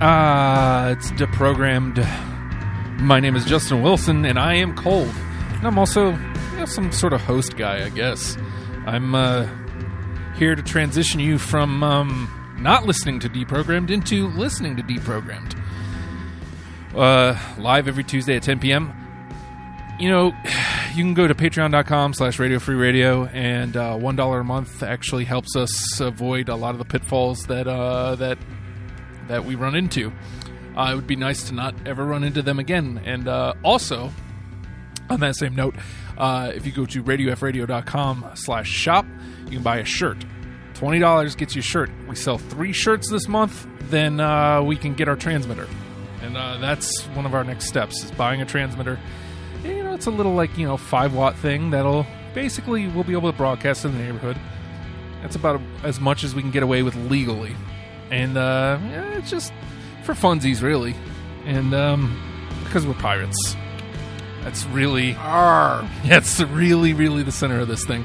Uh, it's deprogrammed. My name is Justin Wilson, and I am cold. And I'm also you know, some sort of host guy, I guess. I'm uh, here to transition you from um, not listening to Deprogrammed into listening to Deprogrammed. Uh, live every Tuesday at 10 p.m. You know, you can go to patreon.com slash radio free radio, and uh, $1 a month actually helps us avoid a lot of the pitfalls that, uh, that that we run into. Uh, it would be nice to not ever run into them again. And uh, also, on that same note, uh, if you go to radiofreeradio.com slash shop, you can buy a shirt. $20 gets you a shirt. We sell three shirts this month, then uh, we can get our transmitter. And uh, that's one of our next steps is buying a transmitter. And, you know, it's a little like, you know, 5 watt thing that'll basically we'll be able to broadcast in the neighborhood. That's about as much as we can get away with legally and uh, yeah, it's just for funsies, really, and um, because we're pirates. That's really, that's really, really the center of this thing.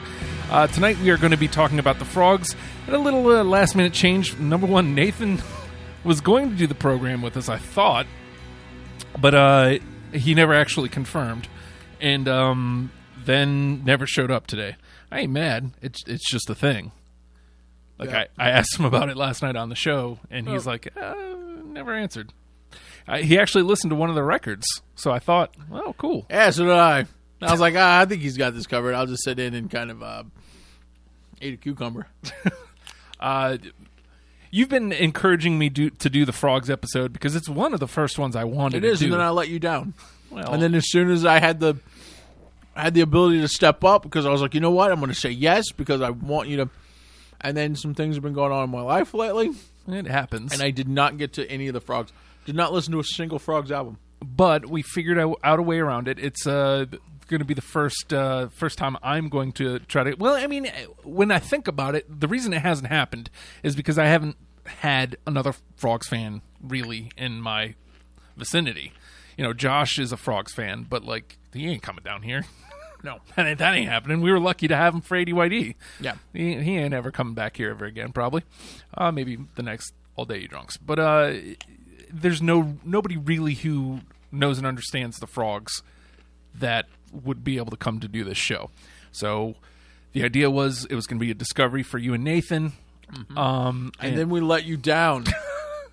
Uh, tonight we are going to be talking about the frogs and a little uh, last minute change. Number one, Nathan was going to do the program with us, I thought, but uh, he never actually confirmed, and um, then never showed up today. I ain't mad. It's it's just a thing. Like Yeah. I, I asked him about it last night on the show, and he's Oh. like, uh, never answered. Uh, he actually listened to one of the records, so I thought, oh, cool. Yeah, so did I. I was like, ah, I think he's got this covered. I'll just sit in and kind of uh, eat a cucumber. Uh, you've been encouraging me do, to do the frogs episode because it's one of the first ones I wanted It is, to do. and then I let you down. well, And then as soon as I had the, I had the ability to step up because I was like, you know what, I'm going to say yes because I want you to. And then some things have been going on in my life lately, it happens. and I did not get to any of the frogs. Did not listen to a single frogs album. but we figured out, out a way around it. It's uh, going to be the first uh, first time I'm going to try to. Well, I mean, when I think about it, the reason it hasn't happened is because I haven't had another Frogs fan really in my vicinity. You know, Josh is a Frogs fan, but like he ain't coming down here. no, that ain't, that ain't happening. We were lucky to have him for ADYD. Yeah. He, he ain't ever coming back here ever again, probably. Uh, maybe the next all day you drunks. But uh, there's no nobody really who knows and understands the frogs that would be able to come to do this show. So the idea was it was going to be a discovery for you and Nathan. Um, And then we let you down.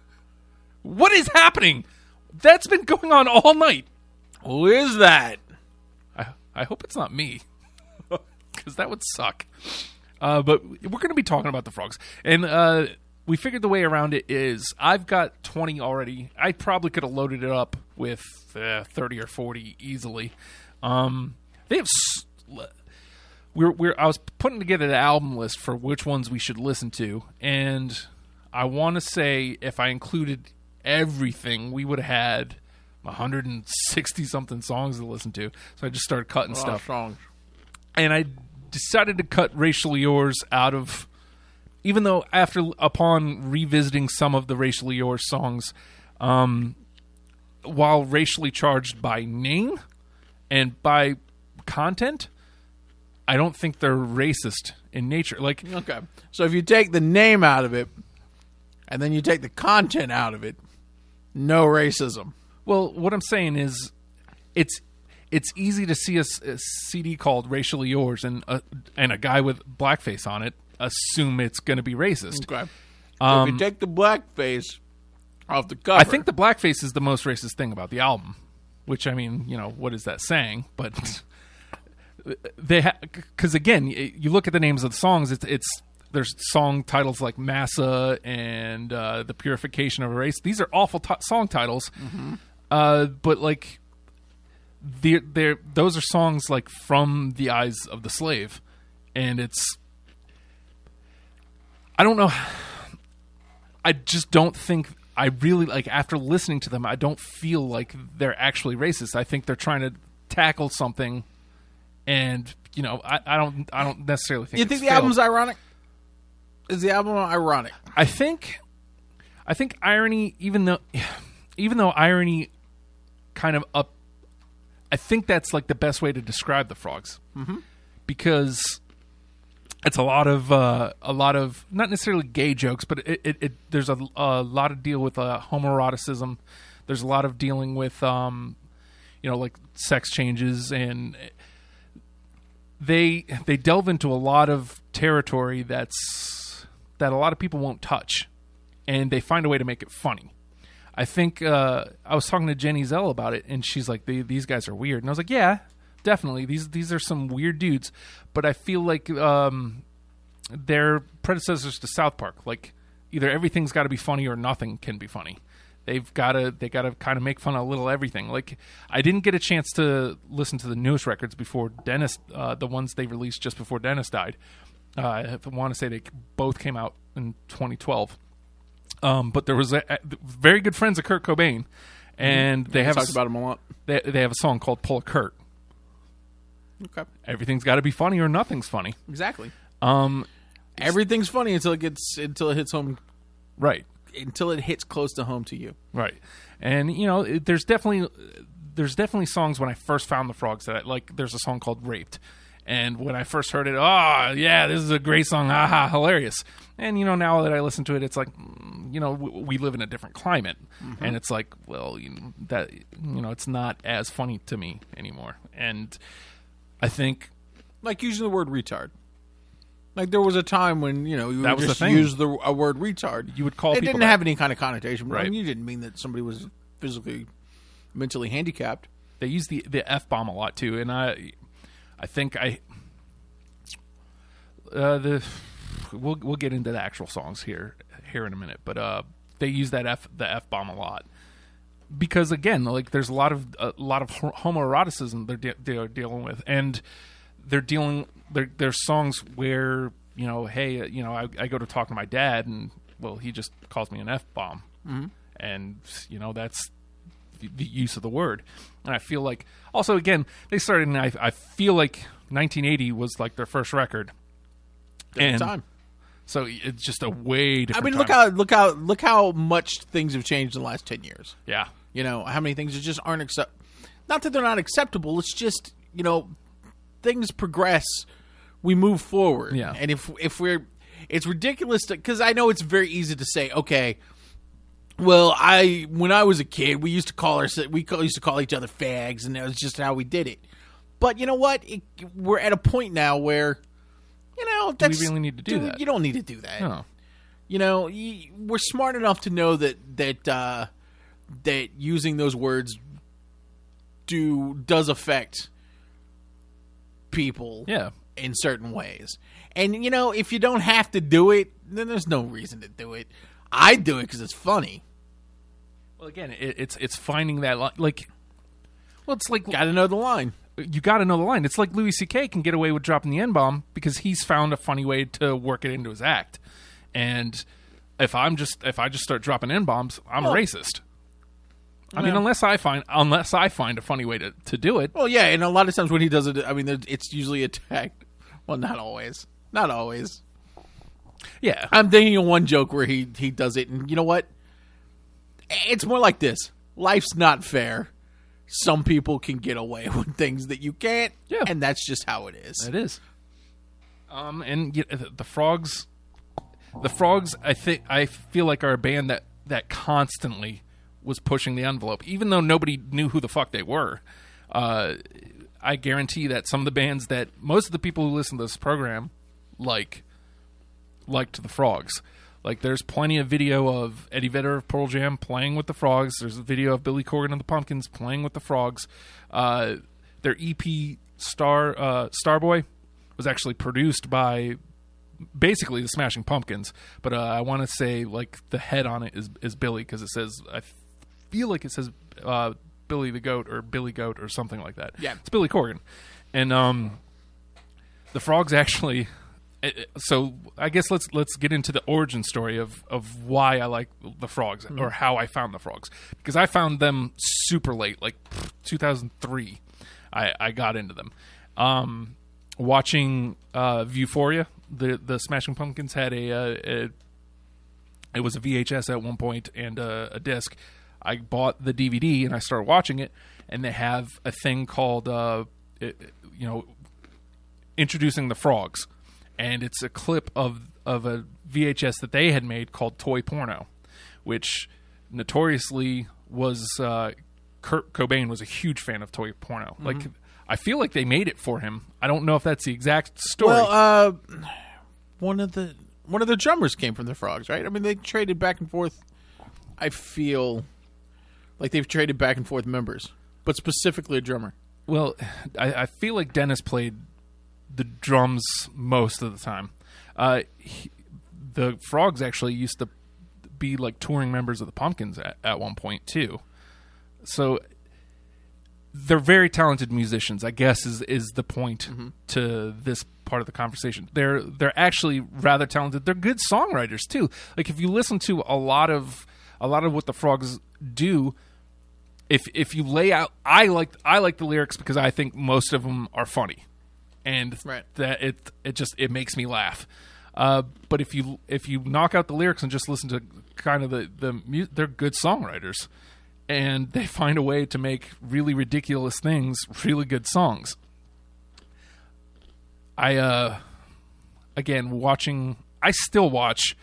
what is happening? That's been going on all night. Who is that? I, hope it's not me, because that would suck. Uh, but we're going to be talking about the frogs, and uh, we figured the way around it is I've got twenty already. I probably could have loaded it up with uh, thirty or forty easily. Um, they have. s- We're, we're I was putting together the album list for which ones we should listen to, and I want to say if I included everything, we would have had 160 something songs to listen to. So I just started cutting stuff songs. and I decided to cut racially yours out of even though after upon revisiting some of the racially yours songs um while racially charged by name and by content I don't think they're racist in nature like Okay. So if you take the name out of it, and then you take the content out of it, no racism. Well, what I'm saying is, it's it's easy to see a CD called "Racially Yours" and a, and a guy with blackface on it assume it's going to be racist. Okay. So if you take the blackface off the cover, Um, I think the blackface is the most racist thing about the album. Which I mean, you know, what is that saying? But they because again, you look at the names of the songs. It's it's there's song titles like "Massa" and uh, "The Purification of a Race." These are awful t- song titles. Uh, but like, they're, they're those are songs like from the eyes of the slave, and it's. I don't know. I just don't think I really like after listening to them. I don't feel like they're actually racist. I think they're trying to tackle something, and you know, I, I don't, I don't necessarily think you think the failed. album's ironic? Is the album ironic? I think, I think irony, even though, even though irony, kind of up, I think that's like the best way to describe the frogs, mm-hmm. because it's a lot of uh, a lot of not necessarily gay jokes, but it, it, it there's a, a lot of deal with uh, homoeroticism. There's a lot of dealing with um, you know like sex changes and they they delve into a lot of territory that's that a lot of people won't touch, and they find a way to make it funny. I think uh, I was talking to Jenny Zell about it, and she's like, "These guys are weird," and I was like, "Yeah, definitely. These these are some weird dudes." But I feel like um, they're predecessors to South Park. Like either everything's got to be funny or nothing can be funny. They've got to they got to kind of make fun of a little everything. Like I didn't get a chance to listen to the newest records before Dennis, uh, the ones they released just before Dennis died. Uh, I want to say they both came out in 2012. Um, but there was a, a- very good friends of Kurt Cobain, and they have a, talked about him a lot. they, they have a song called "Pull a Kurt." Okay, Everything's got to be funny or nothing's funny. exactly. Um, Everything's funny until it gets until it hits home right. until it hits close to home to you. Right, and you know, it, there's definitely there's definitely songs when I first found the frogs that I, like. There's a song called "Raped," and when I first heard it, oh yeah, this is a great song, haha, hilarious. And you know, now that I listen to it, it's like, mm, you know, w- we live in a different climate, and it's like, well, you know, that you know, it's not as funny to me anymore. And I think Like using the word retard. Like there was a time when you know you That would was the just thing. use the a word retard. You would call it people didn't that. have any kind of connotation. But I Right. mean, you didn't mean that somebody was physically, mentally handicapped. they use the the f bomb a lot too, and I I think I uh, the we'll we'll get into the actual songs here here in a minute, but uh, they use that f the f bomb a lot because again, like there's a lot of a lot of homoeroticism they're de- they're dealing with, and they're dealing there there's songs where you know, hey, uh, you know, I, I go to talk to my dad, and well, he just calls me an f bomb, mm-hmm. and you know that's the, the use of the word. And I feel like also again they started. In, I I feel like 1980 was like their first record, Different and time. So it's just a way to I mean, look time. how look how look how much things have changed in the last ten years. yeah, You know how many things just aren't accept. Not that they're not acceptable. It's just you know things progress. We move forward. Yeah. And if if we're, it's ridiculous because I know it's very easy to say, okay. Well, I when I was a kid, we used to call our we call, used to call each other fags, and that was just how we did it. But you know what? It, we're at a point now where, you know, that's really need to do that? You don't need to do that. No, you know y- we're smart enough to know that that uh, that using those words do does affect people yeah, in certain ways. And you know if you don't have to do it then there's no reason to do it. I do it because it's funny. Well, again, it, it's it's finding that li- like, well, it's like gotta know the line you got to know the line. It's like Louis C.K. can get away with dropping the n bomb because he's found a funny way to work it into his act. And if I'm just if I just start dropping n bombs, I'm Well- a racist. I mean, unless I find unless I find a funny way to, to do it. well yeah and a lot of times when he does it i mean it's usually attacked well not always not always Yeah, I'm thinking of one joke where he he does it, and you know what? It's more like this: life's not fair. Some people can get away with things that you can't, Yeah. and that's just how it is. It is. Um, and y- the the frogs, the frogs, I think I feel like are a band that that constantly was pushing the envelope, even though nobody knew who the fuck they were. Uh, I guarantee that some of the bands that most of the people who listen to this program like liked the frogs. Like there's plenty of video of Eddie Vedder of Pearl Jam playing with the frogs. There's a video of Billy Corgan of the Pumpkins playing with the frogs. Uh, their EP Star uh, Star Job was actually produced by basically the Smashing Pumpkins, but uh, I want to say like the head on it is is Billy because it says I feel like it says uh, Billy the Goat or Billy Goat or something like that. Yeah. it's Billy Corgan, and um, the frogs actually. Eh, eh, So I guess let's let's get into the origin story of of why I like the frogs or how I found the frogs because I found them super late, like 2003. I I got into them. Um, watching uh, Vieuphoria, the the Smashing Pumpkins had a, uh a it was a VHS at one point and a, a disc. I bought the DVD and I started watching it, and they have a thing called uh, it, you know introducing the frogs, and it's a clip of of a VHS that they had made called Toy Porno, which notoriously was uh, Kurt Cobain was a huge fan of toy porno. Mm-hmm. Like I feel like they made it for him. I don't know if that's the exact story. Well, uh, one of the one of the drummers came from the Frogs, right? I mean, they traded back and forth. I feel like they've traded back and forth members, but specifically a drummer. Well, I, I feel like Dennis played the drums most of the time. Uh, he, the Frogs actually used to be like touring members of the Pumpkins at, at one point too. So they're very talented musicians. I guess is is the point to this part of the conversation. They're they're actually rather talented. They're good songwriters too. Like if you listen to a lot of a lot of what the Frogs do, if if you lay out I like I like the lyrics because I think most of them are funny, and Right. that it it just it makes me laugh. Uh, but if you if you knock out the lyrics and just listen to kind of the the mu- they're good songwriters, and they find a way to make really ridiculous things really good songs. I uh again watching I still watch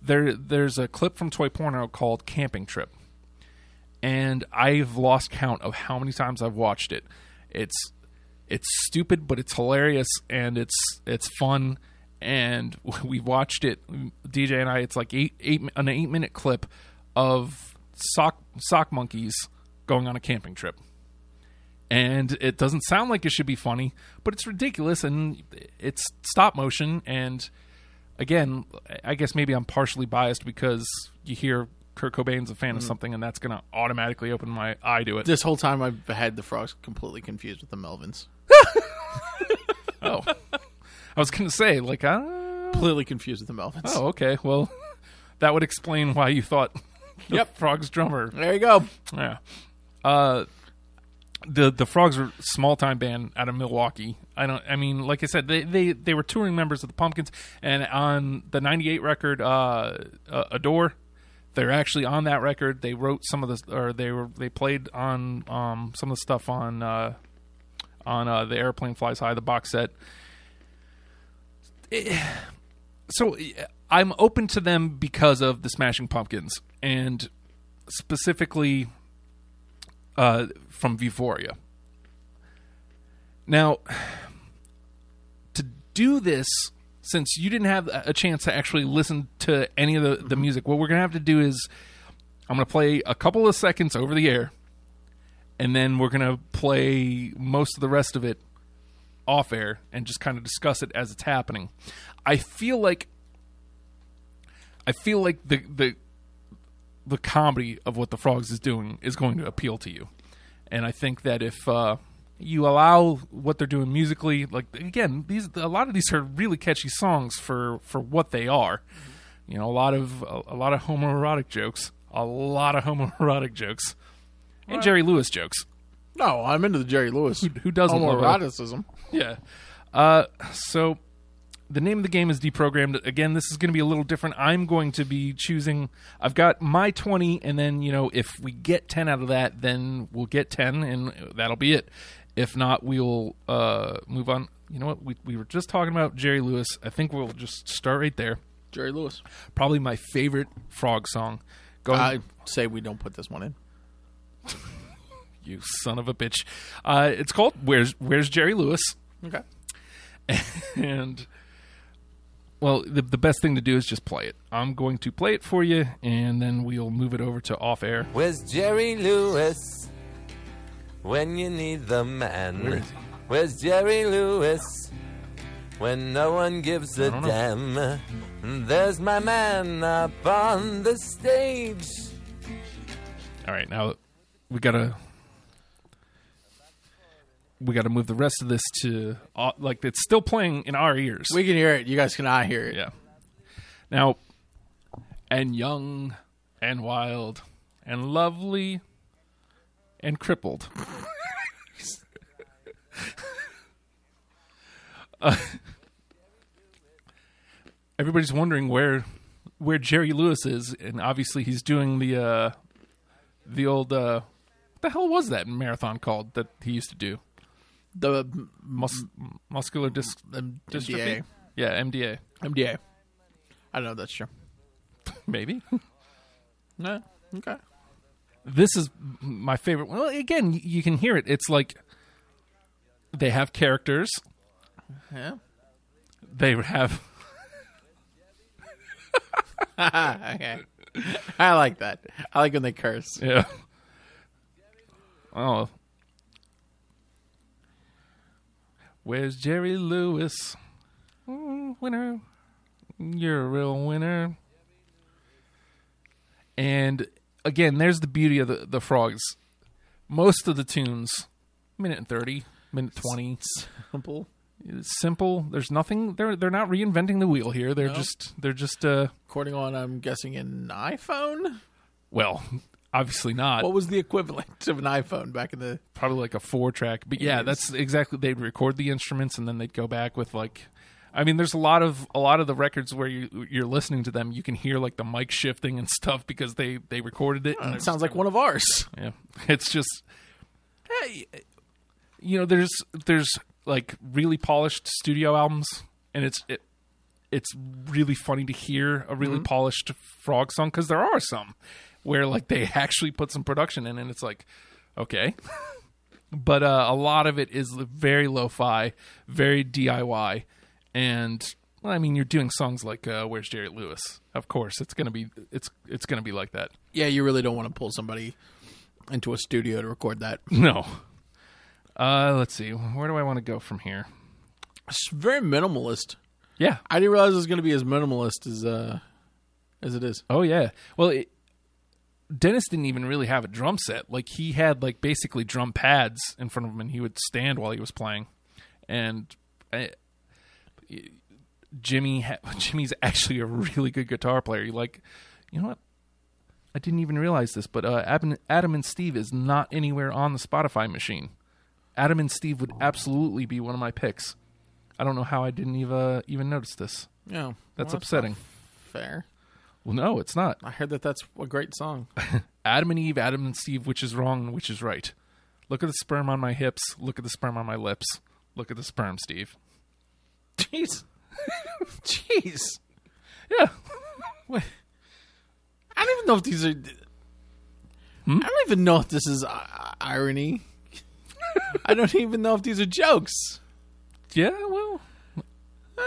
there there's a clip from Toy Porno called Camping Trip and I've lost count of how many times I've watched it. It's it's stupid, but it's hilarious and it's it's fun. And we watched it, DJ and I. It's like eight eight an eight minute clip of sock sock monkeys going on a camping trip. And it doesn't sound like it should be funny, but it's ridiculous and it's stop motion. And again, I guess maybe I'm partially biased because you hear Kurt Cobain's a fan of something, and that's going to automatically open my eye to it. This whole time, I've had the Frogs completely confused with the Melvins. Oh, I was going to say, like, uh, Completely confused with the Melvins. oh, okay. Well, that would explain why you thought the Yep. Frogs drummer. There you go. Yeah. Uh, the the Frogs are a small time band out of Milwaukee. I don't. I mean, like I said, they they they were touring members of the Pumpkins, and on the '98 record, uh, uh, Adore. They're actually on that record. They wrote some of the, or they were they played on um, some of the stuff on uh, on uh, the Airplane Flies High, the box set. so I'm open to them because of the Smashing Pumpkins and specifically uh, from Vieuphoria. Now, to do this, since you didn't have a chance to actually listen to any of the, the music, what we're going to have to do is I'm going to play a couple of seconds over the air, and then we're going to play most of the rest of it off air and just kind of discuss it as it's happening. I feel like I feel like the the the comedy of what the frogs is doing is going to appeal to you, and I think that if uh, you allow what they're doing musically, like again, these a lot of these are really catchy songs for for what they are. You know, a lot of a, a lot of homoerotic jokes, a lot of homoerotic jokes, and Jerry Lewis jokes. No, I'm into the Jerry Lewis. Who, who doesn't Homoeroticism. yeah. Uh, so the name of the game is deprogrammed. Again, this is going to be a little different. I'm going to be choosing. I've got my 20, and then you know if we get 10 out of that, then we'll get 10, and that'll be it. If not, we'll uh, move on. You know what? We we were just talking about Jerry Lewis. I think we'll just start right there. Jerry Lewis. Probably my favorite frog song. Going, I say we don't put this one in. you son of a bitch. Uh, it's called "Where's Where's Jerry Lewis." Okay. and well the, the best thing to do is just play it i'm going to play it for you and then we'll move it over to off air Where's Jerry Lewis when you need the man? Where is he? Where's Jerry Lewis when no one gives a don't know. damn? There's my man up on the stage. all right now we gotta we gotta move the rest of this to uh, like it's still playing in our ears We can hear it. You guys cannot hear it. yeah now and young and wild and lovely and crippled Uh, everybody's wondering where where Jerry Lewis is, and obviously he's doing the uh, the old uh, what the hell was that marathon called that he used to do? The Mus- muscular dis- the dystrophy. MDA. Yeah, MDA. MDA. I don't know if that's true. Maybe. No. Okay. This is my favorite. Well, again, you can hear it. It's like they have characters. Yeah. They have okay. I like that. I like when they curse. yeah. Oh. Where's Jerry Lewis? Mm, winner. You're a real winner. And again, there's the beauty of the, the frogs. Most of the tunes, minute and 30, minute 20, Simple. It's simple. There's nothing. They're they're not reinventing the wheel here. They're No. just they're just uh According on, I'm guessing an iPhone. well, obviously not. What was the equivalent of an iPhone back in the? Probably like a four track. But yeah, that's exactly. They'd record the instruments and then they'd go back with like. I mean, there's a lot of a lot of the records where you you're listening to them. You can hear like the mic shifting and stuff because they they recorded it. and It sounds like one of ours. Yeah, it's just, hey, you know, there's there's like really polished studio albums, and it's it, it's really funny to hear a really polished frog song because there are some where like they actually put some production in, and it's like, okay, but uh, a lot of it is very lo-fi, very DIY, and. Well, I mean, you're doing songs like uh, "Where's Jerry Lewis." Of course, it's gonna be it's it's gonna be like that. Yeah, you really don't want to pull somebody into a studio to record that. No. Uh, let's see. Where do I want to go from here? It's very minimalist. Yeah. I didn't realize it was going to be as minimalist as uh as it is. Oh yeah. Well, it, Dennis didn't even really have a drum set. Like he had like basically drum pads in front of him, and he would stand while he was playing. And I, Jimmy, ha- Jimmy's actually a really good guitar player. You like, you know what? I didn't even realize this, but uh, Adam, Adam and Steve is not anywhere on the Spotify machine. Adam and Steve would absolutely be one of my picks. I don't know how I didn't even even notice this. Yeah, That's well, upsetting. Fair. Well, no, it's not. I heard that that's a great song. Adam and Eve, Adam and Steve, which is wrong and which is right. Look at the sperm on my hips. Look at the sperm on my lips. Look at the sperm, Steve. Jeez, jeez. Yeah. Wait. I don't even know if these are. I don't even know if this is uh, irony. I don't even know if these are jokes. Yeah, well.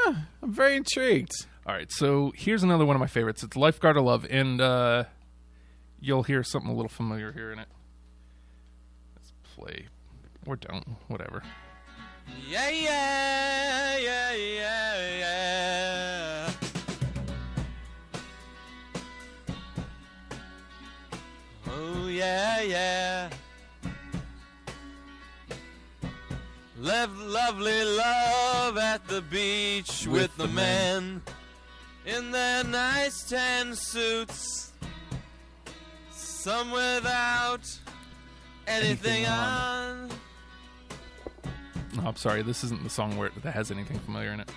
I'm very intrigued. All right, so here's another one of my favorites. It's Lifeguard of Love, and uh, you'll hear something a little familiar here in it. Let's play. Or don't. Whatever. Yeah, yeah, yeah, yeah, yeah. Oh, yeah, yeah. Live lovely love at the beach with, With the, the men in their nice tan suits. Some without anything, Anything on. on. Oh, I'm sorry, this isn't the song where that has anything familiar in it.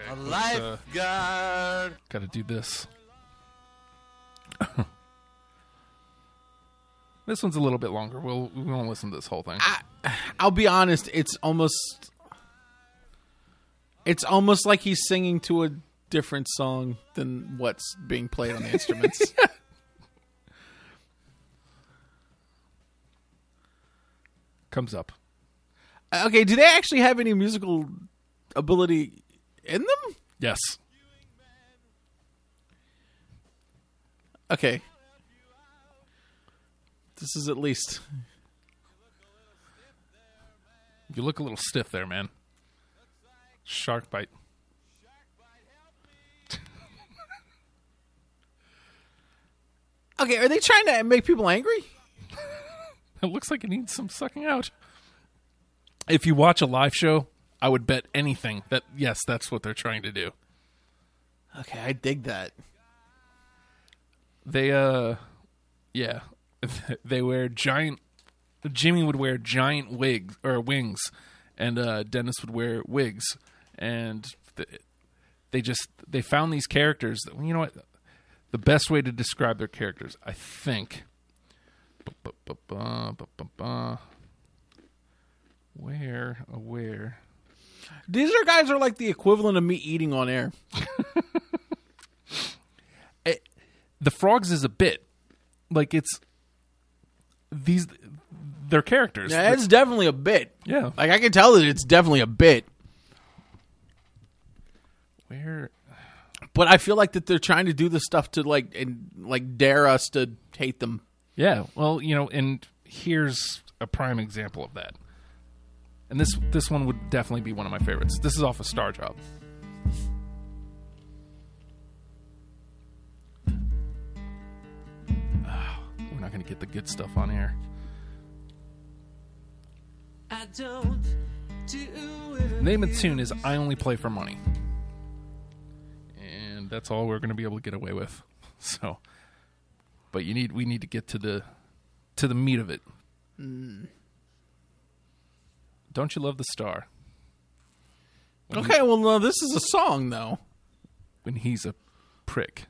Okay, A let's, uh, lifeguard. gotta do this. this one's a little bit longer. We'll we won't listen to this whole thing. I'll be honest. It's almost. It's almost like he's singing to a different song than what's being played on the instruments. Comes up. Okay, do they actually have any musical ability in them? Yes. Okay. This is at least You look a little stiff there, man. Shark bite. Okay, are they trying to make people angry? It looks like it needs some sucking out. If you watch a live show, I would bet anything that yes, that's what they're trying to do. Okay, I dig that. They uh yeah, they wear giant Jimmy would wear giant wigs or wings and uh Dennis would wear wigs and th- they just they found these characters that you know what the best way to describe their characters I think Ba-ba-ba-ba, ba-ba-ba. Where oh, where These are guys are like the equivalent of me eating on air. the frogs is a bit like it's these they're characters. Yeah, it's definitely a bit. yeah. Like I can tell that it's definitely a bit. Where But I feel like that they're trying to do this stuff to like and like dare us to hate them. Yeah, well, you know, and here's a prime example of that. And this this one would definitely be one of my favorites. This is off of Star Job. Ah, We're not going to get the good stuff on here. I don't do Name of the tune is "I Only Play for Money," and that's all we're going to be able to get away with. So, but you need we need to get to the to the meat of it. Don't you love the star Okay, well no, this is a song though. when he's a prick?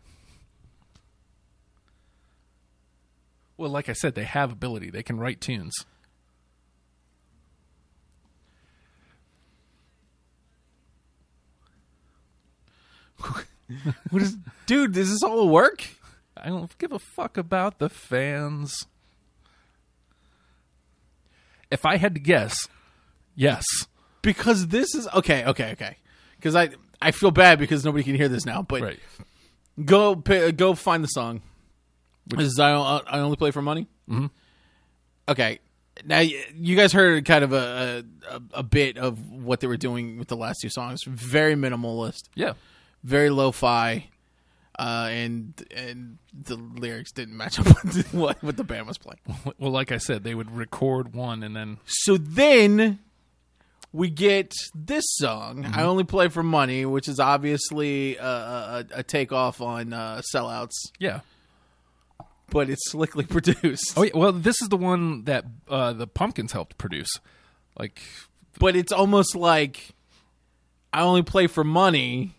Well, like I said, they have ability. They can write tunes. What is, dude? Does this all work? I don't give a fuck about the fans. If I had to guess, yes. Because this is okay, okay, okay. Because I I feel bad because nobody can hear this now. But Right. go go find the song. This is I, I only play for money. Mm-hmm. Okay, now you guys heard kind of a, a a bit of what they were doing with the last two songs. Very minimalist, Yeah. very lo-fi, uh, and and the lyrics didn't match up with what what the band was playing. Well, like I said, they would record one and then So then we get this song, Mm-hmm. "I Only Play for Money," which is obviously a, a, a takeoff on uh, "Sellouts," yeah. but it's slickly produced. Oh yeah. Well, this is the one that uh, the Pumpkins helped produce. Like, But it's almost like I only play for money,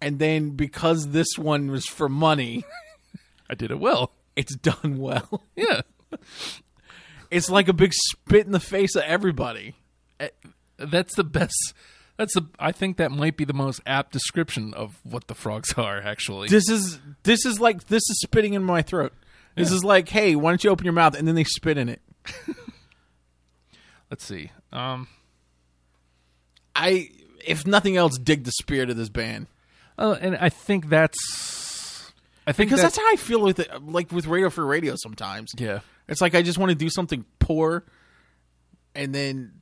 and then because this one was for money, I did it well. it's done well. Yeah. It's like a big spit in the face of everybody. That's the best. That's the. I think that might be the most apt description of what the frogs are. Actually, This is this is like this is spitting in my throat. This is like, hey, why don't you open your mouth and then they spit in it. let's see. Um. I, if nothing else, dig the spirit of this band Oh, and I think that's. I think because that- that's how I feel with it. Like with Radio Free Radio, sometimes yeah. it's like I just want to do something poor, and then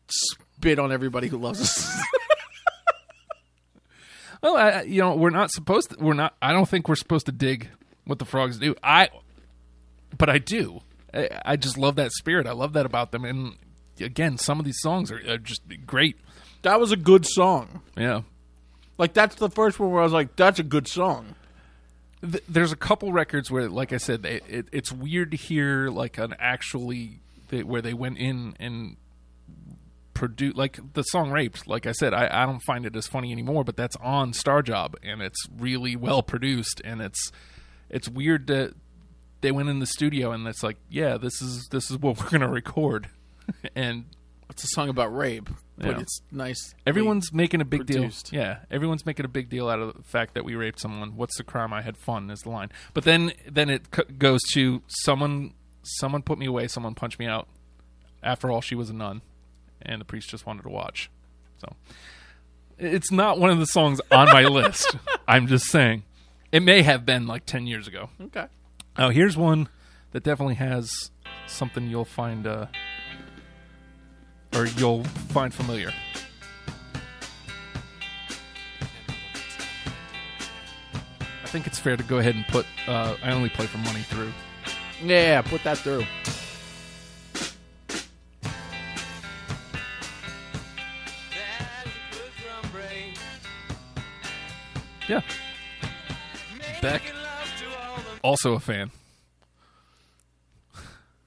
spit on everybody who loves us. Well, I, you know, we're not supposed to. We're not. I don't think we're supposed to dig what the frogs do. I, but I do. I, I just love that spirit. I love that about them. And again, some of these songs are, are just great. that was a good song. Yeah. Like that's the first one where I was like, that's a good song. Th- there's a couple records where, like I said, they, it, it's weird to hear like an actually they, where they went in and produce like the song "Raped." Like I said, I, I don't find it as funny anymore, but that's on Star Job and it's really well produced and it's it's weird that they went in the studio and it's like, yeah, this is this is what we're gonna record, and It's a song about rape, but Yeah. it's nice. Everyone's making a big produced. deal. Yeah, everyone's making a big deal out of the fact that we raped someone. What's the crime? I had fun is the line. But then then it c- goes to someone someone put me away, someone punched me out. After all, she was a nun, and the priest just wanted to watch. So it's not one of the songs on my list. I'm just saying. It may have been like 10 years ago. okay. Now, here's one that definitely has something you'll find uh or you'll find familiar. I think it's fair to go ahead and put uh, I only play for money through. Yeah, put that through. Yeah. Beck, also a fan.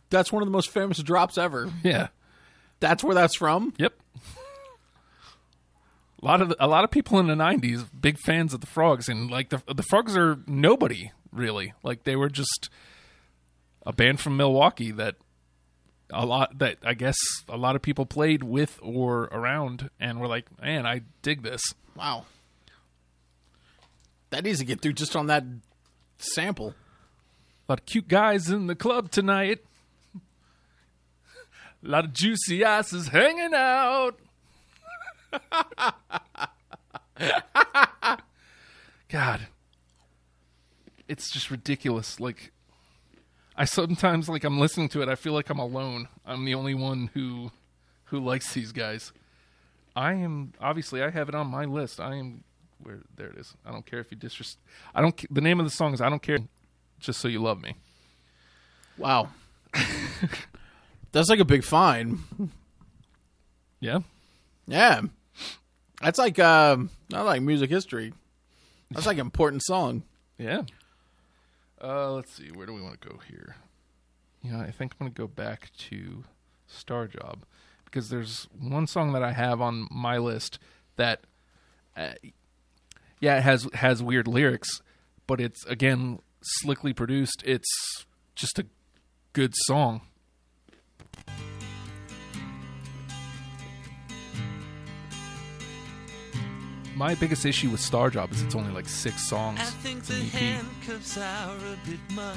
That's one of the most famous drops ever. Yeah. That's where that's from. Yep. A lot of the, a lot of people in the '90s big fans of the Frogs, and like the the Frogs are nobody really. Like they were just a band from Milwaukee that a lot that I guess a lot of people played with or around and were like, man, I dig this. Wow. That needs to get through just on that sample. A lot of cute guys in the club tonight. A lot of juicy asses hanging out. God. It's just ridiculous. Like I sometimes like I'm listening to it, I feel like I'm alone. I'm the only one who who likes these guys. I am obviously I have it on my list. I am where there it is. I don't care if you disres I don't the name of the song is I don't care just so you love me. Wow. That's like a big fine. Yeah. Yeah. That's like um not like music history. That's like an important song. Yeah. Uh, let's see. Where do we want to go here? Yeah, I think I'm going to go back to Star Job because there's one song that I have on my list that, uh, yeah, it has has weird lyrics, but it's again slickly produced. It's just a good song. My biggest issue with Star Job is it's only like six songs. I think the EP. handcuffs are a bit much.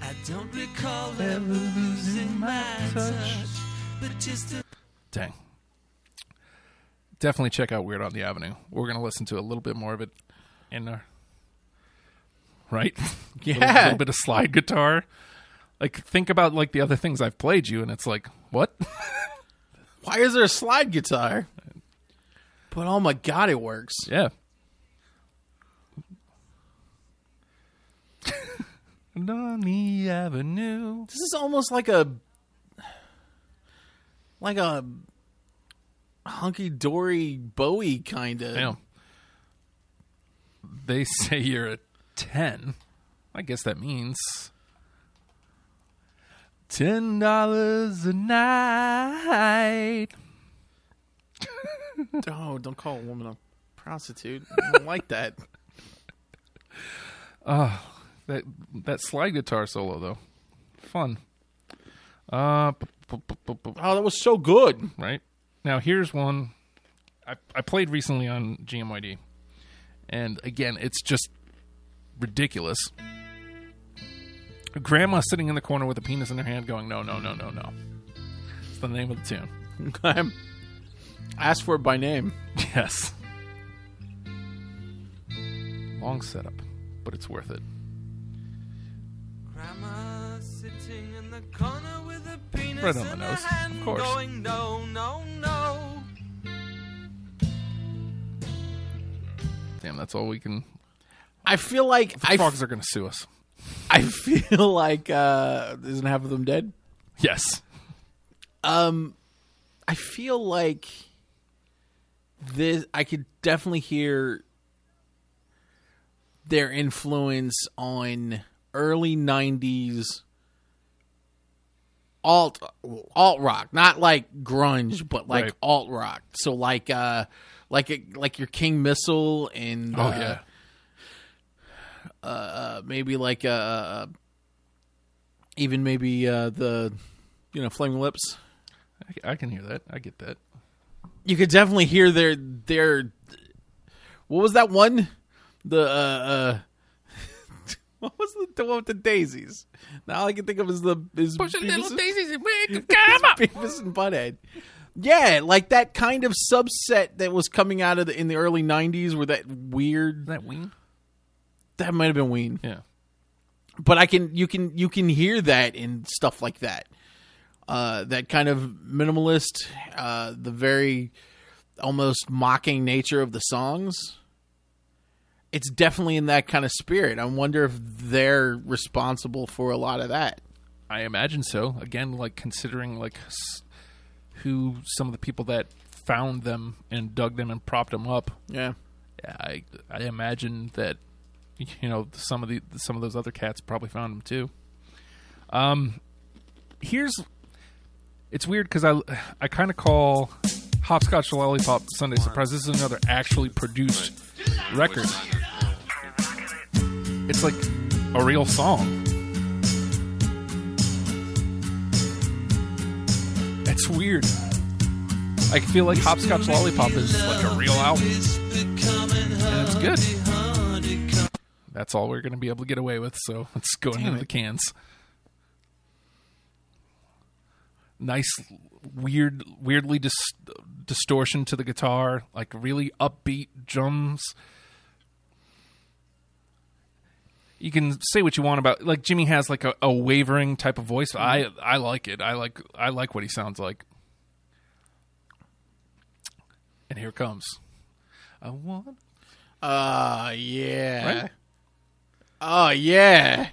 I don't recall ever losing my touch, but just a Dang. Definitely check out Weird on the Avenue. We're going to listen to a little bit more of it in there. Right? Yeah, a little, little bit of slide guitar. Like, think about, like, the other things I've played you, and it's like, what? Why is there a slide guitar? But oh my god, it works. yeah. On the avenue. This is almost like a like a hunky dory Bowie kind of. They say you're a 10. I guess that means $10 a night. Oh, don't call a woman a prostitute. I don't like that. That that slide guitar solo though. Fun. Uh Oh, that was so good. right? Now here's one I I played recently on GMYD. And again, it's just ridiculous. Grandma sitting in the corner with a penis in her hand going, No, no, no, no, no. It's the name of the tune. I'm ask for it by name. Yes. Long setup, but it's worth it. grandma sitting in the corner with a penis Right on the in nose, her hand, of course. going no, no, no. Damn, that's all we can. I feel like I, Frogs are going to sue us. I feel like uh isn't half of them dead? Yes. Um I feel like this I could definitely hear their influence on early 90s alt alt rock, not like grunge, but like Right. alt rock. So like uh like like your King Missile and Oh, uh, yeah. uh, maybe like uh, even maybe uh, the you know Flaming Lips. I, I can hear that. I get that. You could definitely hear their their. What was that one? The uh, uh what was the, one with the daisies? Now all I can think of is the is Beavis and- daisies and wake Beavis and Butthead. Yeah, like that kind of subset that was coming out of the in the early '90s, where that weird that Ween? that might have been Ween. Yeah. but I can you can you can hear that in stuff like that. Uh, that kind of minimalist, uh, the very almost mocking nature of the songs. It's definitely in that kind of spirit. I wonder if they're responsible for a lot of that. I imagine so. Again, like considering like s- who some of the people that found them and dug them and propped them up. Yeah. I I imagine that you know some of the some of those other cats probably found them too. Um, here's it's weird because I I kind of call Hopscotch Lollipop Sunday Surprise. This is another actually produced record. It's like a real song. It's weird. I feel like Hopscotch Lollipop is like a real album, and it's good. That's all we're going to be able to get away with, so let's go into Damn the cans. Nice, weird, weirdly dis- distortion to the guitar, like really upbeat drums. You can say what you want about like Jimmy has like a, a wavering type of voice. I I like it. I like I like what he sounds like. And here it comes. I want Uh yeah. Right? Oh yeah.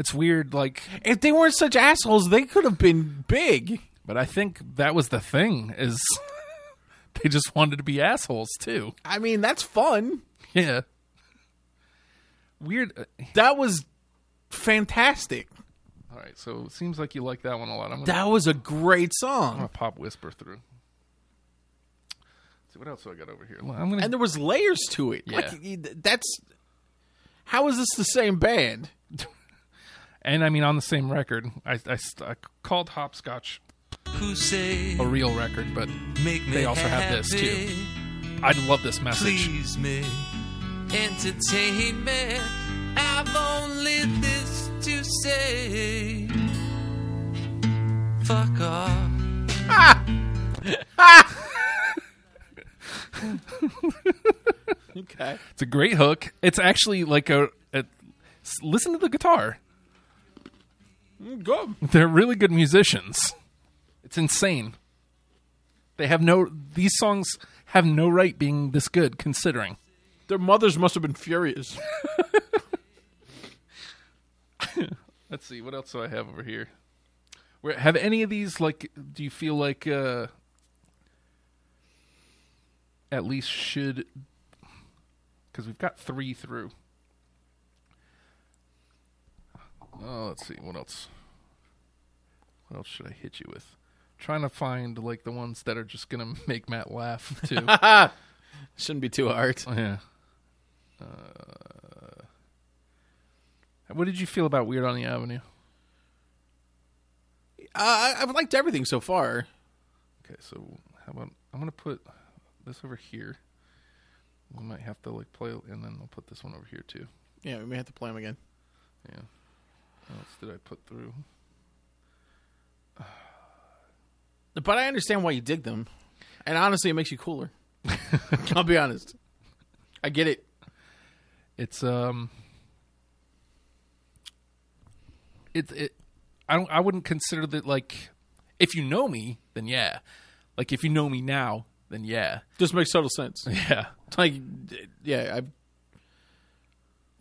It's weird, like, If they weren't such assholes, they could have been big. but I think that was the thing is they just wanted to be assholes too. I mean, that's fun. Yeah. Weird. uh, That was fantastic. All right, so it seems like you like that one a lot. Gonna, That was a great song. I'm gonna pop whisper through. see what else do I got over here. I'm gonna And there was layers to it. Yeah. Like that's how is this the same band? And I mean on the same record. I, I, I called Hopscotch Who say a real record, but make they also have this, too. happy. I love this message. Please me, entertain me. I've only this to say. Fuck off. Okay. It's a great hook. It's actually like a, a s- listen to the guitar. Good. They're really good musicians. It's insane. They have no these songs have no right being this good considering. Their mothers must have been furious. Let's see what else do I have over here. Where have any of these like do you feel like uh at least should cuz we've got 3 through. Oh, let's see what else. What else should I hit you with? Trying to find like the ones that are just going to make Matt laugh too. Shouldn't be too hard. Yeah. Uh, what did you feel about Weird on the Avenue? Uh, I- I've liked everything so far. Okay, so how about I'm gonna put this over here. We might have to like play, and then I'll put this one over here too. Yeah, we may have to play them again. Yeah. What else did I put through? But I understand why you dig them, and honestly, it makes you cooler. I'll be honest. I get it. It's um. It it, I don't. I wouldn't consider that like, if you know me, then yeah. Like if you know me now, then yeah, Just makes total sense. yeah. Like, yeah, I.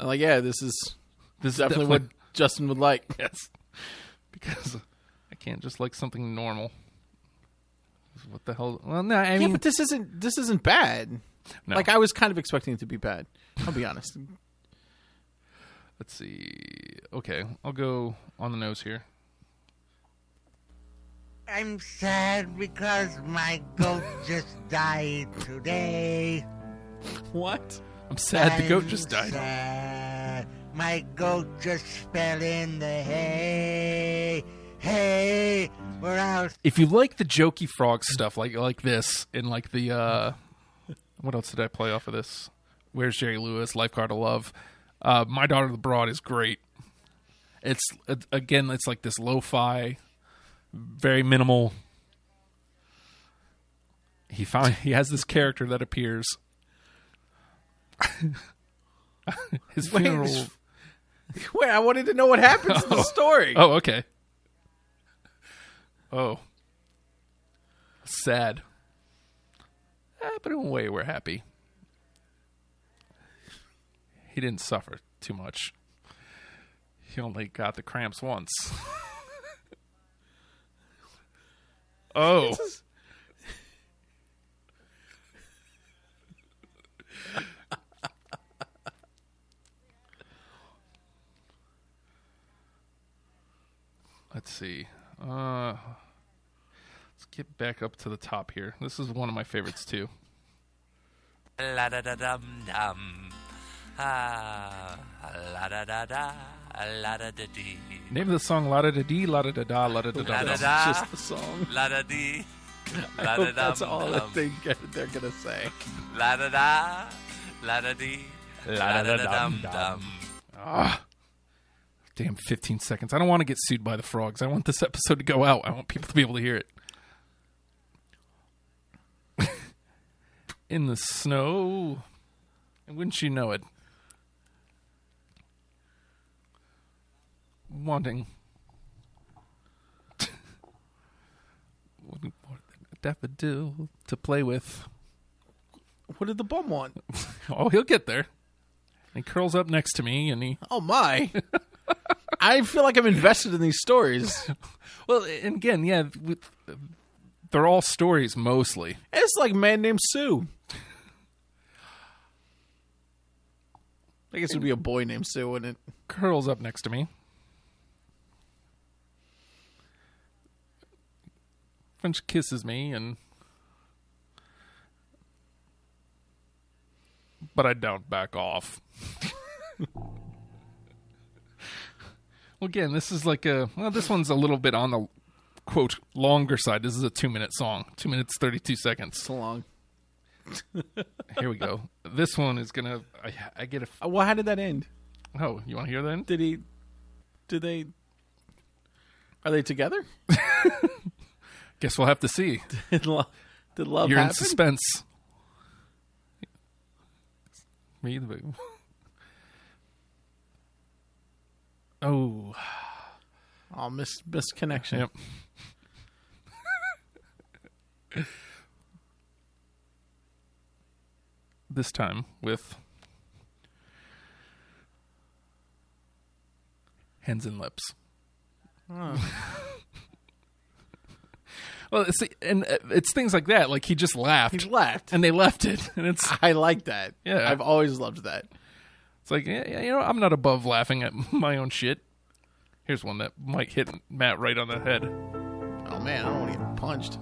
I'm like, yeah, this is This is definitely what Justin would like. yes, because I can't just like something normal. What the hell? Well, no, I yeah, mean, but this isn't this isn't bad. no. Like I was kind of expecting it to be bad. I'll be honest. let's see. Okay, I'll go on the nose here. I'm sad because my goat just died today. What? I'm sad the goat just died. sad. My goat just fell in the hay. Hey, we're out. If you like the jokey frog stuff, like like this, and like the uh, what else did I play off of this? Where's Jerry Lewis? Lifeguard of Love. Uh, My daughter the broad is great. It's it, again, it's like this lo-fi, very minimal. He found he has this character that appears. His funeral. this- Wait, I wanted to know what happens in the story. Oh, okay. Oh. Sad. Eh, but in a way, we're happy. He didn't suffer too much. He only got the cramps once. oh. Let's see. Uh, let's get back up to the top here. This is one of my favorites too. La da da dum dum. Ah, la da da da. la da da dee. Name of the song La da da dee, la da da da, la da da da. da. Just the song. La da dee. La da that's all that they they're gonna say. La da da. La da dee. La da da dum dum. Ah, damn, 15 seconds. I don't want to get sued by the frogs. I want this episode to go out. I want people to be able to hear it. In the snow. And wouldn't you know it? Wanting. Wanting more than a daffodil to play with. What did the bum want? Oh, he'll get there. He curls up next to me and he Oh my! I feel like I'm invested in these stories. Well, and again, yeah, with, they're all stories mostly. It's like a man named Sue. I guess it would be a boy named Sue, wouldn't it? Curls up next to me. French kisses me, and but I don't back off. well, again, this is like a well, this one's a little bit on the quote longer side. This is a two minute song, two minutes thirty two seconds. So long. Here we go. This one is gonna. I, I get a. Uh, Well, how did that end? Oh, you want to hear that? Did he? Did they? Are they together? Guess we'll have to see. Did love, did love You're in suspense. Me, the Oh, Oh, mis misconnection. yep. this time with hands and lips. well, see, and uh, it's things like that. Like he just laughed, He left. and they left it, and it's I like that. Yeah. I've always loved that. It's like, yeah, yeah, you know, I'm not above laughing at my own shit. Here's one that might hit Matt right on the head. Oh man, I don't want to get punched.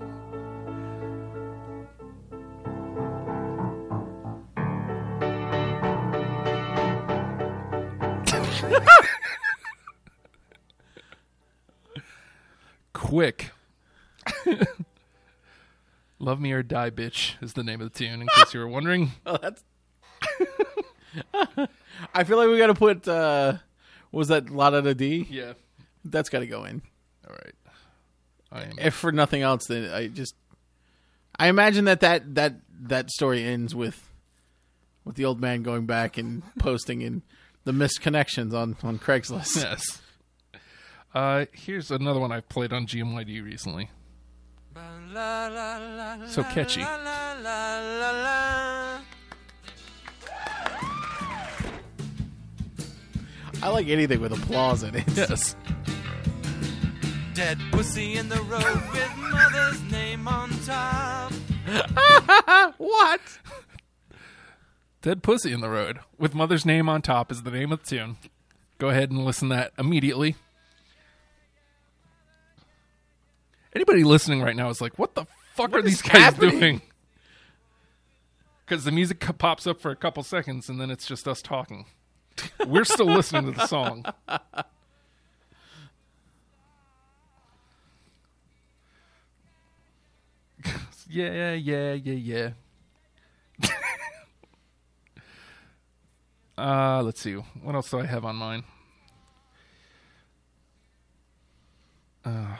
Quick. Love Me or Die Bitch is the name of the tune, in case you were wondering. Oh, that's. I feel like we got to put. uh what Was that La Da Da D? Yeah. That's got to go in. All right. I am. If for nothing else, then I just. I imagine that that that that story ends with, with the old man going back and posting in the missed connections on on Craigslist. Yes. Uh, here's another one I've played on GMYD recently. So catchy. I like anything with applause in it. Yes. Dead pussy in the road with mother's name on top. what? Dead Pussy in the Road with Mother's Name on top is the name of the tune. Go ahead and listen to that immediately. Anybody listening right now is like, what the fuck are these guys happening? doing? Because the music pops up for a couple seconds and then it's just us talking. We're still listening to the song. yeah, yeah, yeah, yeah. Uh, let's see. What else do I have on mine? Uh,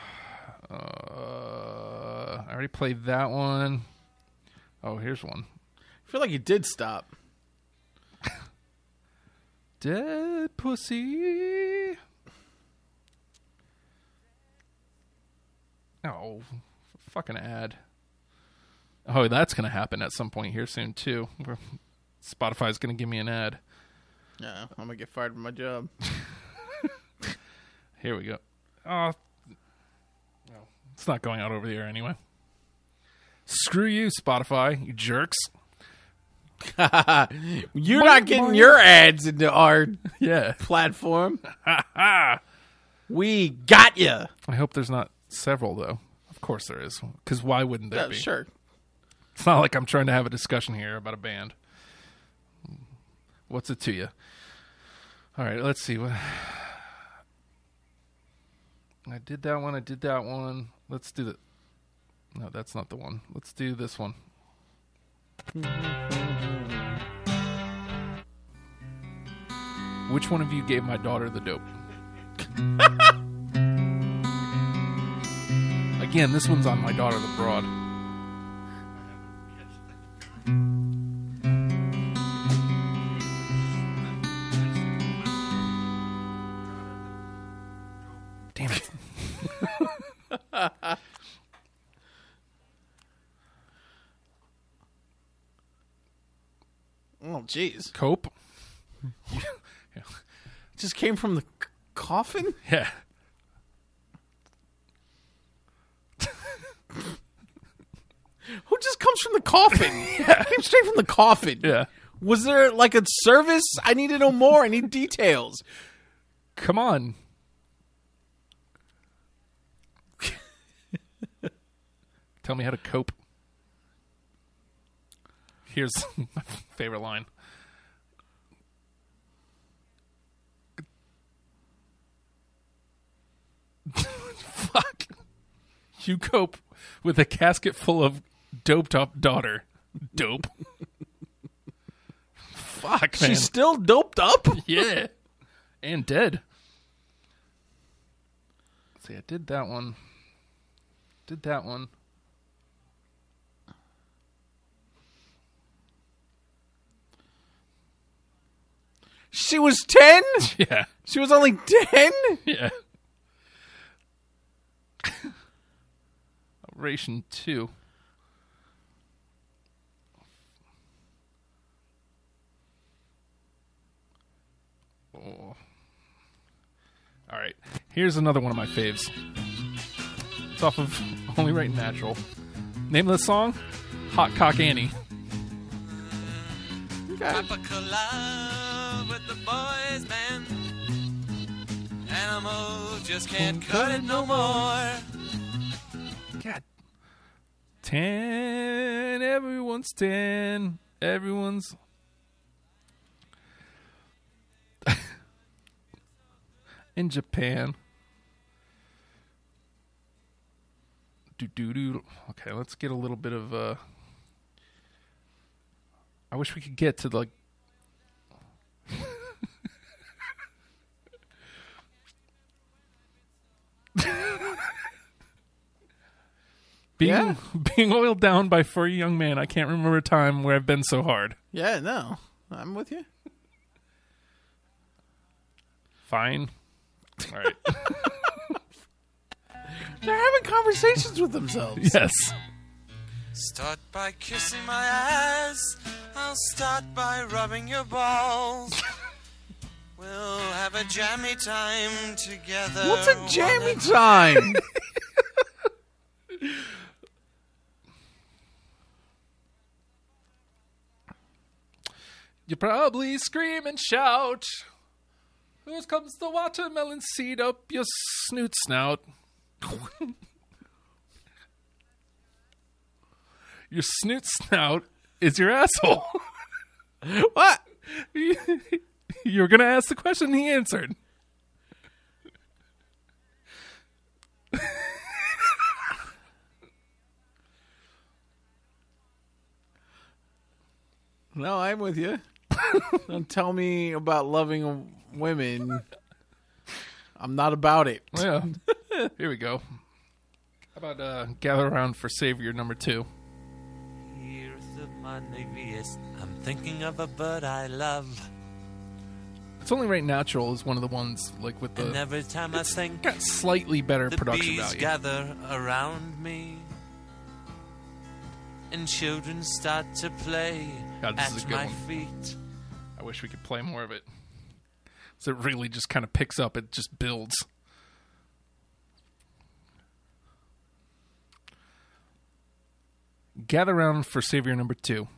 uh, I already played that one. Oh, here's one. I feel like you did stop. Dead pussy. Oh, fucking ad. Oh, that's gonna happen at some point here soon too. Spotify's gonna give me an ad. Yeah, I'm gonna get fired from my job. Here we go. Oh, no, it's not going out over the air anyway. Screw you, Spotify, you jerks. You're not getting your ads into our Yeah. platform. we got you. I hope there's not several though. Of course there is, because why wouldn't there Yeah, be? sure. It's not like I'm trying to have a discussion here about a band. What's it to you? All right, let's see. What- I did that one. I did that one. Let's do the. No, that's not the one. Let's do this one. Which one of you gave my daughter the dope? Again, this one's on my daughter the broad. Jeez. Cope? Just came from the c- coffin? Yeah. Who just comes from the coffin? Came straight from the coffin. Yeah. Was there like a service? I need to know more. I need details. Come on. Tell me how to cope. Here's my favorite line. Fuck. You cope with a casket full of doped up daughter. Dope. Fuck, man. She's still doped up? Yeah. And dead. Let's see, I did that one. Did that one. She was 10? Yeah. She was only 10? Yeah. Operation 2. Oh. All right. Here's another one of my faves. It's off of Only Right Natural. Name of the song? Hot Cock Annie. Papa Just can't cut it no more. God. Ten. Everyone's ten. Everyone's. In Japan. Do do do. Okay, let's get a little bit of. uh I wish we could get to like. Being Yeah. being oiled down by furry young man, I can't remember a time where I've been so hard. Yeah, no. I'm with you. Fine. All right. They're having conversations with themselves. yes. Start by kissing my ass. I'll start by rubbing your balls. We'll have a jammy time together. What's a one jammy at- time? You probably scream and shout. Here comes the watermelon seed up your snoot snout. your snoot snout is your asshole. what? you were going to ask the question, he answered. No, I'm with you. Don't tell me about loving women. I'm not about it. Yeah. Here we go. How about uh, gather around for Savior number two? Here's the Monavius. I'm thinking of a bird I love. It's only right natural is one of the ones like with And the every time I think got slightly better the production bees value. gather around me. And children start to play God, this at is a good my one. feet. I wish we could play more of it. So it really just kind of picks up. It just builds. Gather round for Savior number two.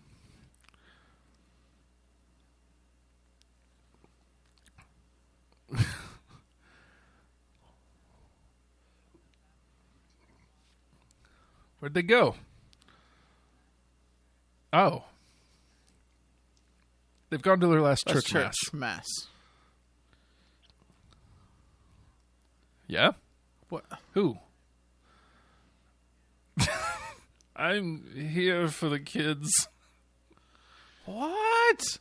Where'd they go? Oh. They've gone to their last That's church, mass. mass. Yeah? What? Who? I'm here for the kids. What?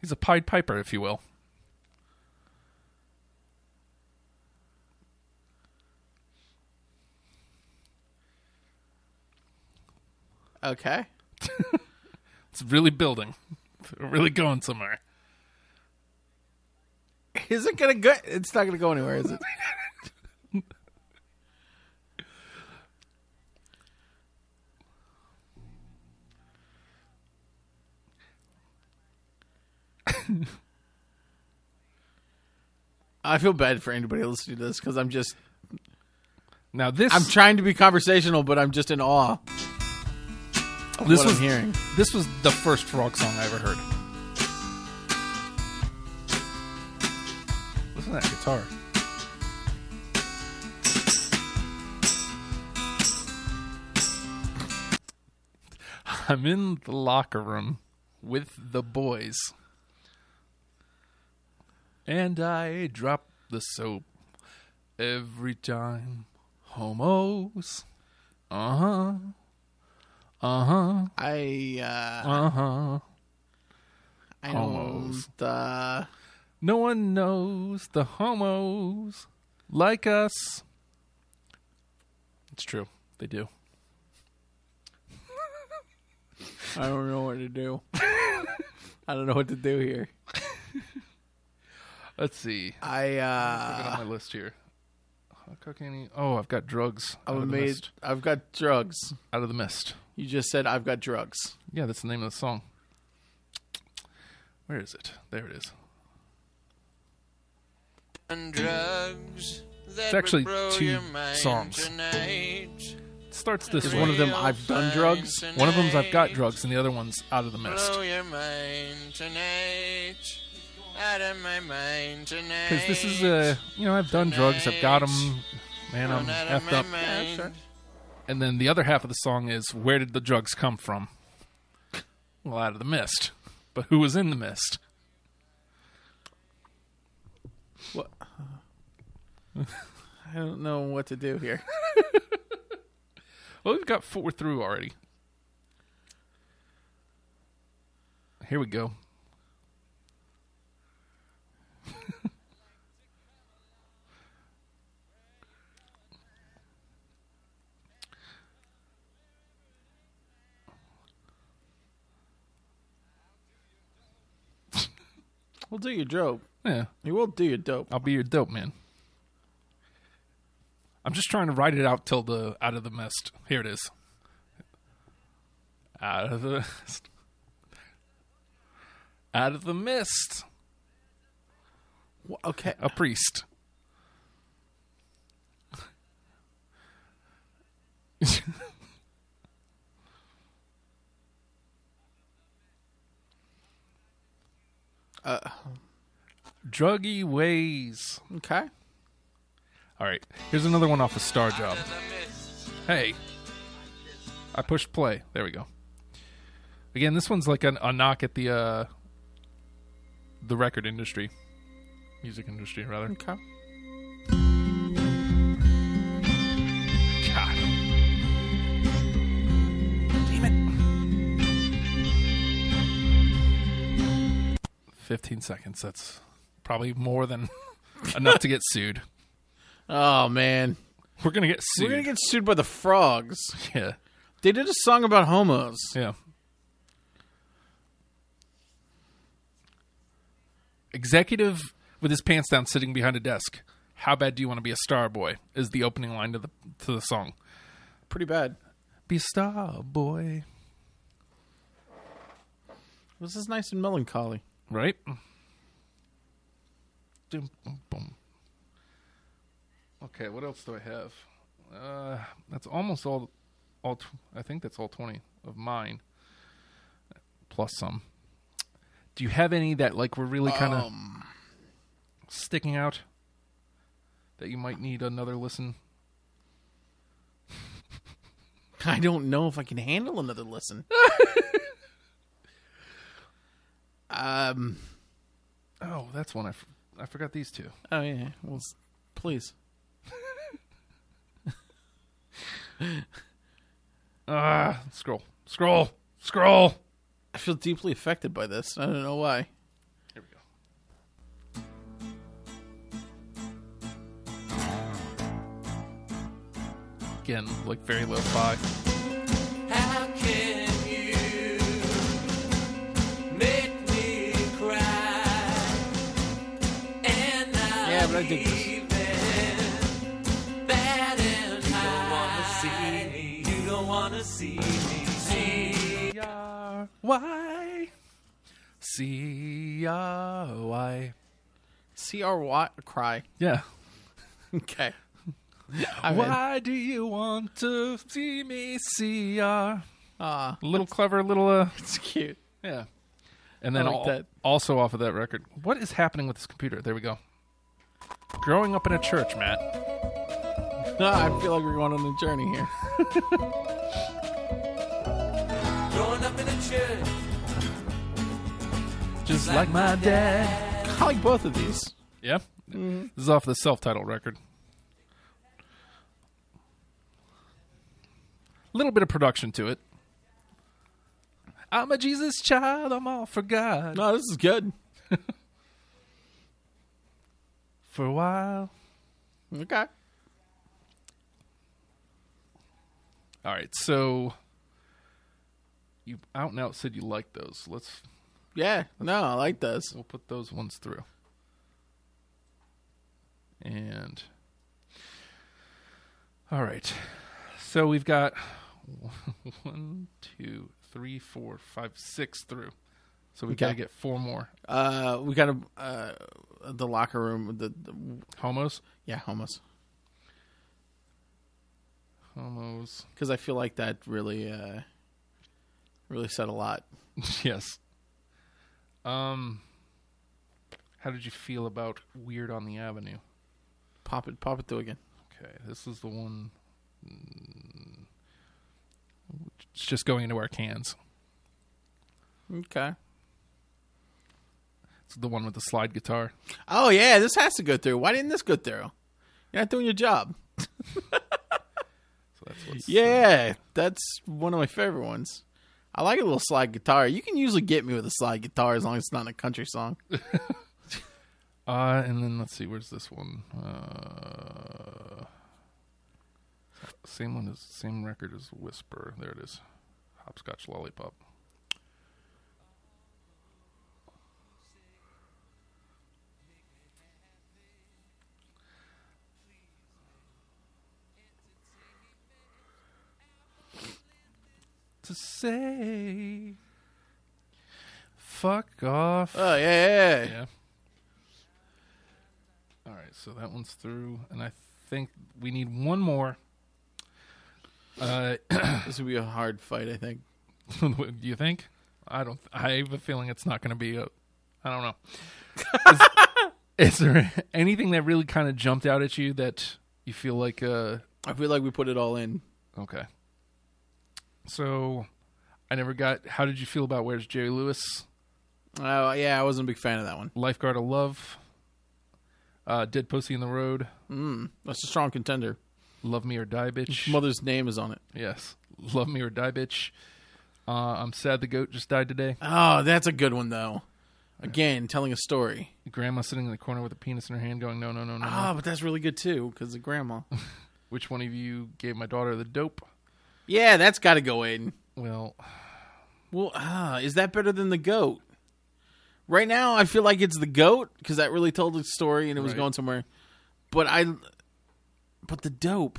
He's a Pied Piper, if you will. Okay. It's really building. Really going somewhere. Is it gonna go? It's not gonna go anywhere, is it? I feel bad for anybody listening to this because I'm just Now this I'm trying to be conversational, but I'm just in awe. Of This what was- I'm hearing. this was the first frog song I ever heard. Listen to that guitar. I'm in the locker room with the boys. And I drop the soap every time. Homos. Uh huh. Uh huh. I uh, Uh huh. I Homos. uh, No one knows the homos like us. It's true. They do. I don't know what to do. I don't know what to do here. Let's see. I Look uh, at my list here. Cocaine. Oh, I've got drugs. Out I'm of the made. mist. I've got drugs. Out of the mist. You just said I've got drugs. Yeah, that's the name of the song. Where is it? There it is. And drugs that It's actually would blow two your mind songs. Tonight. It starts this Is way. one of them I've done drugs? One of them's I've got drugs, and the other one's out of the mist. Blow your mind tonight. Out of my mind tonight. Because this is uh, you know, I've done drugs. I've got them. Man, I'm effed up. mind. sure. And then the other half of the song is where did the drugs come from? Well, out of the mist. But who was in the mist? What? I don't know what to do here. Well, we've got four through already. Here we go. We'll do your dope. Yeah, You will do your dope. I'll be your dope man. I'm just trying to write it out till the out of the mist. Here it is. Out of the mist. Out of the mist. Okay. A priest. Uh, Druggy ways. okay. All right, here's another one off of Star Job. Hey, I pushed play. There we go. Again, this one's like an, a knock at the uh, the record industry, music industry rather. Okay. God. Damn it. Fifteen seconds. That's probably more than enough to get sued. Oh man, We're gonna get sued. we're gonna get sued by the frogs. yeah, They did a song about homos. yeah. Executive with his pants down, sitting behind a desk. How bad do you want to be a star boy? Is the opening line to the to the song. Pretty bad. Be a star boy, This is nice and melancholy. right? Dum, bum, bum. Okay, what else do I have? Uh, that's almost all. All tw- I think that's all twenty of mine, plus some. Do you have any that like were really kind of Um, sticking out that you might need another listen? I don't know if I can handle another listen. um. Oh, that's one I, f- I forgot these two. Oh yeah. Well, please. Ah, scroll, scroll, scroll. I feel deeply affected by this. I don't know why. Again, like very low fi. How can you make me cry? And I Yeah, but I dig this. bad and you don't wanna see me. You don't wanna see me. See R Y C R Y. C R Y cry. Yeah. Okay. I'm in. Why do you want to see me C R? Ah, Little clever, little uh. it's cute. Yeah. And then like al- that. also off of that record, what is happening with this computer? There we go. Growing up in a church, Matt. No, I feel like we're going on a journey here. growing up in a church. Just like my dad. I like both of these. Yeah. This is off the self-titled record. Little bit of production to it. I'm a Jesus child. I'm all for God. No, this is good. For a while. Okay. All right. So you out and out said you like those. Let's Yeah. No, I like those. we'll put those ones through. And all right. So we've got one, two, three, four, five, six through. So we got to get four more. Uh, we got a uh, the locker room. The, the Homos. yeah, homos. Homos. Because I feel like that really, uh, really said a lot. yes. Um. How did you feel about Weird on the Avenue? Pop it, pop it through again. Okay, this is the one. It's just going into our cans. Okay. It's the one with the slide guitar. Oh yeah, this has to go through. Why didn't this go through? You're not doing your job. So that's what's Yeah, that's one of my favorite ones. I like a little slide guitar. You can usually get me with a slide guitar as long as it's not a country song. Uh, and then let's see, where's this one? Uh, same one as same record as Whisper. There it is. Hopscotch Lollipop. To say, fuck off. Oh yeah, yeah, yeah. Yeah. All right, so that one's through, and I think we need one more. Uh, This would be a hard fight, I think. do you think? I don't. I have a feeling it's not going to be a. I don't know. is, is there anything that really kind of jumped out at you that you feel like? Uh, I feel like we put it all in. okay. So, I never got. How did you feel about Where's Jerry Lewis? Oh yeah, I wasn't a big fan of that one. Lifeguard of Love. Uh, Dead Pussy in the Road. Mm, that's a strong contender. Love Me or Die Bitch. Mother's name is on it. Yes. Love Me or Die Bitch. Uh, I'm sad the goat just died today. Oh, that's a good one though. Again, telling a story. Grandma sitting in the corner with a penis in her hand going, no, no, no, no. no. Ah, but that's really good too because of grandma. Which one of you gave my daughter the dope? yeah, that's got to go in. Well, Well, ah, is that better than the goat? Right now, I feel like it's the goat because that really told the story and it was Right. going somewhere. But I, but the dope,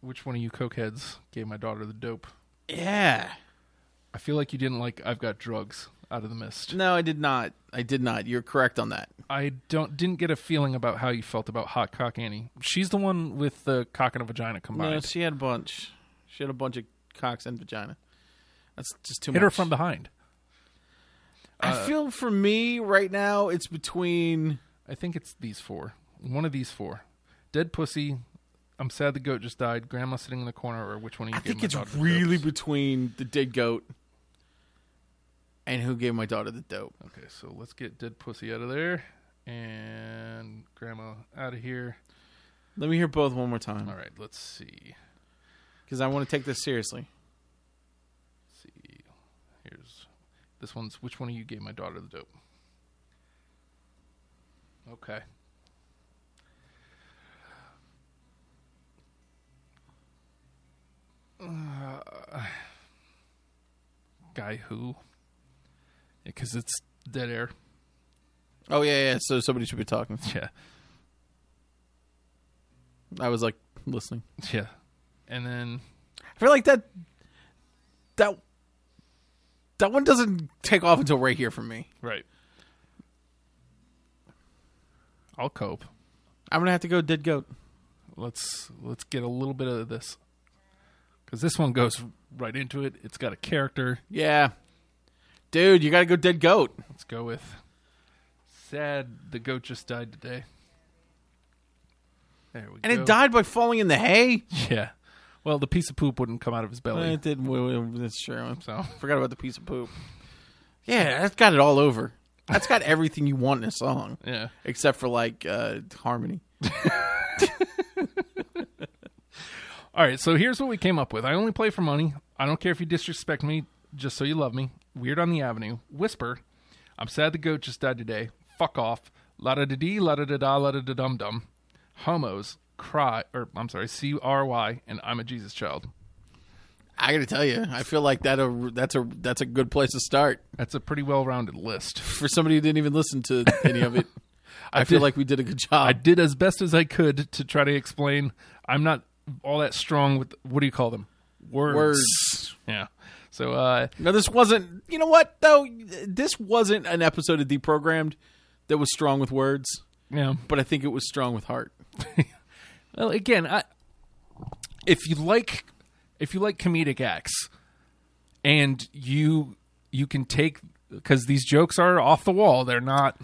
which one of you cokeheads gave my daughter the dope? yeah. I feel like you didn't like I've Got Drugs out of the mist. No, I did not. I did not. You're correct on that. I don't didn't get a feeling about how you felt about Hot Cock Annie. She's the one with the cock and a vagina combined. No, she had a bunch. She had a bunch of cocks and vagina. That's just too Hit much. her from behind. I uh, feel for me right now, it's between. I think it's these four. One of these four. Dead Pussy, I'm sad the goat just died. Grandma sitting in the corner, or which one of you I think it's really between the dead goat and who gave my daughter the dope. Okay, so let's get dead pussy out of there and grandma out of here. Let me hear both one more time All right, let's see. because I want to take this seriously. see. Here's this one's which one of you gave my daughter the dope? Okay. Uh, guy who? Because it's dead air. Oh yeah, yeah. So somebody should be talking. Yeah, I was like listening. yeah. And then I feel like that that that one doesn't take off until right here for me. right. I'll cope. I'm gonna have to go dead goat. let's let's get a little bit of this because this one goes right into it. It's got a character. Yeah, dude, you got to go dead goat. Let's go with sad. The goat just died today. There we And go. And it died by falling in the hay. Yeah. Well, the piece of poop wouldn't come out of his belly. It did. well, well, That's true. so Forgot about the piece of poop. Yeah, that's got it all over. That's got everything you want in a song, yeah. except for like uh, harmony. All right. So here's what we came up with. I only play for money. I don't care if you disrespect me. Just so you love me. Weird on the Avenue. Whisper. I'm sad the goat just died today. Fuck off. La da da dee, la da da da, la da da dum dum. Homos. Cry. Or I'm sorry. C R Y. And I'm a Jesus child. I got to tell you, I feel like that a, that's a that's a good place to start That's a pretty well-rounded list. for somebody who didn't even listen to any of it. I, feel did- like we did a good job. I did as best as I could to try to explain. I'm not all that strong with what do you call them? Words. Words. Yeah. So uh No, this wasn't. You know what though? This wasn't an episode of Deprogrammed that was strong with words, yeah. but I think it was strong with heart. Well, again, I, if you like if you like comedic acts and you you can take cuz these jokes are off the wall, they're not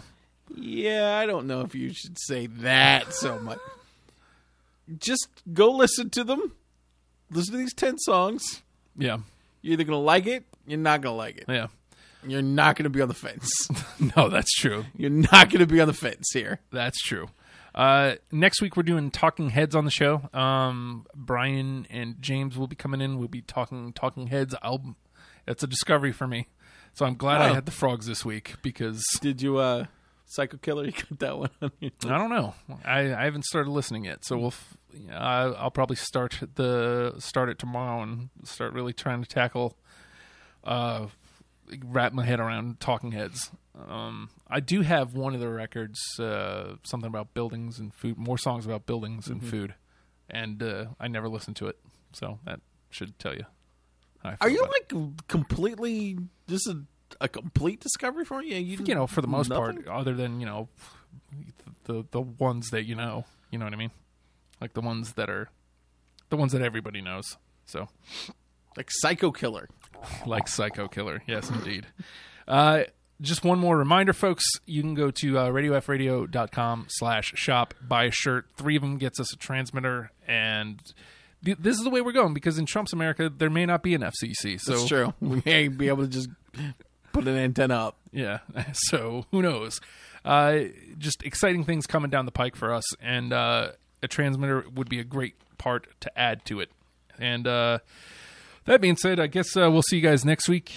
Yeah, I don't know if you should say that so much. Just go listen to them. Listen to these 10 songs. yeah. You're either going to like it, you're not going to like it. Yeah. You're not going to be on the fence. No, that's true. You're not going to be on the fence here. That's true. Uh, next week we're doing Talking Heads on the show. Um, Brian and James will be coming in. We'll be talking Talking Heads album. It's a discovery for me, so I'm glad I Oh. had the frogs this week because Did you, uh, Psycho Killer, you got that one on your I don't know. I, I haven't started listening yet, so we'll. F- I, I'll probably start the start it tomorrow and start really trying to tackle. Uh, wrap my head around Talking Heads. Um, I do have one of the records, uh, something about buildings and food, more songs about buildings Mm-hmm. and food, and uh, I never listened to it, so that should tell you. Are you about it. like completely, this is a complete discovery for you? You, you know, for the most nothing? part, other than you know, the the ones that you know, you know what I mean, like the ones that are, the ones that everybody knows. So, Like Psycho Killer. like Psycho Killer, yes, indeed. Uh, just one more reminder, folks. You can go to uh, radiofreeradio.com slash shop, buy a shirt. Three of them gets us a transmitter, and th- this is the way we're going because in Trump's America, there may not be an FCC. So That's true. We may be able to just put an antenna up. Yeah. So who knows? Uh, just exciting things coming down the pike for us, and uh, a transmitter would be a great part to add to it. And uh, that being said, I guess uh, we'll see you guys next week.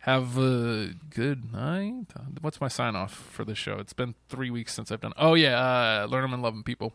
Have a good night. What's my sign off for this show? It's been three weeks since I've done. Oh yeah, uh, learn them and love them, people.